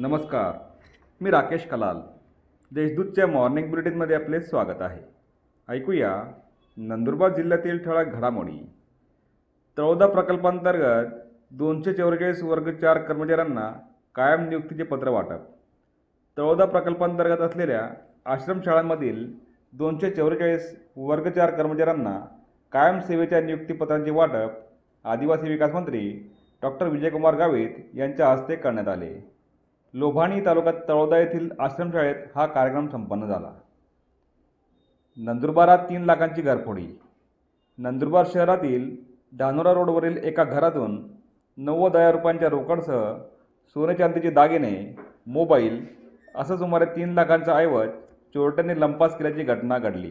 नमस्कार मी राकेश कलाल. देशदूतच्या मॉर्निंग बुलेटिनमध्ये आपले स्वागत आहे. ऐकूया नंदुरबार जिल्ह्यातील ठळक घडामोडी. तळोदा प्रकल्पांतर्गत दोनशे चौवेचाळीस वर्ग चार कर्मचाऱ्यांना कायम नियुक्तीचे पत्र वाटप. तळोदा प्रकल्पांतर्गत असलेल्या आश्रमशाळांमधील दोनशे चौवेचाळीस वर्ग चार कर्मचाऱ्यांना कायम सेवेच्या नियुक्तीपत्रांचे वाटप आदिवासी विकास मंत्री डॉक्टर विजयकुमार गावित यांच्या हस्ते करण्यात आले. लोभाणी तालुक्यात तळोदा येथील आश्रमशाळेत हा कार्यक्रम संपन्न झाला. नंदुरबारात तीन लाखांची घरफोडी नंदुरबार शहरातील धानोरा रोडवरील एका घरातून नव्वद हजार रुपयांच्या रोकडसह सोने चांदीचे दागिने मोबाईल असं सुमारे तीन लाखांचा ऐवज चोरट्यांनी लंपास केल्याची घटना घडली.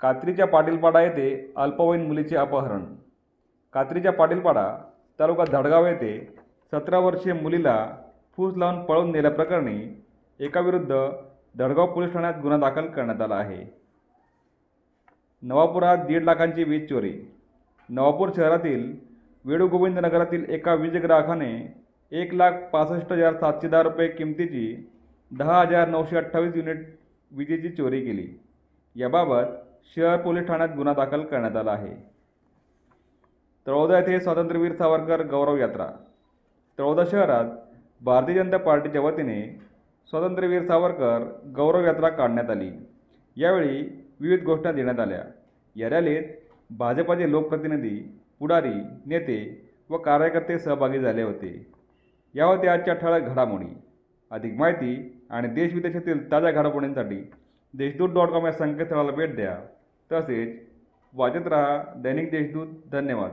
कात्रीच्या पाटीलपाडा येथे अल्पवयीन मुलीचे अपहरण. कात्रीच्या पाटीलपाडा तालुका धडगाव येथे सतरा वर्षीय मुलीला फूस लावून पळून नेल्याप्रकरणी एकाविरुद्ध दडगाव पोलीस ठाण्यात गुन्हा दाखल करण्यात आला आहे. नवापुरात दीड लाखांची वीज चोरी. नवापूर शहरातील वेणुगोविंद नगरातील एका वीज ग्राहकाने एक लाख पासष्ट हजार सातशे दहा रुपये किमतीची दहा हजार नऊशे अठ्ठावीस युनिट विजेची चोरी केली. याबाबत शहर पोलीस ठाण्यात गुन्हा दाखल करण्यात आला आहे. तळोदा येथे स्वातंत्र्यवीर सावरकर गौरव यात्रा. तळोदा शहरात भारतीय जनता पार्टीच्या वतीने स्वातंत्र्यवीर सावरकर गौरव यात्रा काढण्यात आली. यावेळी विविध घोषणा देण्यात आल्या. या रॅलीत भाजपाचे लोकप्रतिनिधी पुढारी नेते व कार्यकर्ते सहभागी झाले होते. या होत्या आजच्या ठळक घडामोडी. अधिक माहिती आणि देशविदेशातील ताज्या घडामोडींसाठी देशदूत डॉट कॉम या संकेतस्थळाला भेट द्या. तसेच वाचत रहा दैनिक देशदूत. धन्यवाद.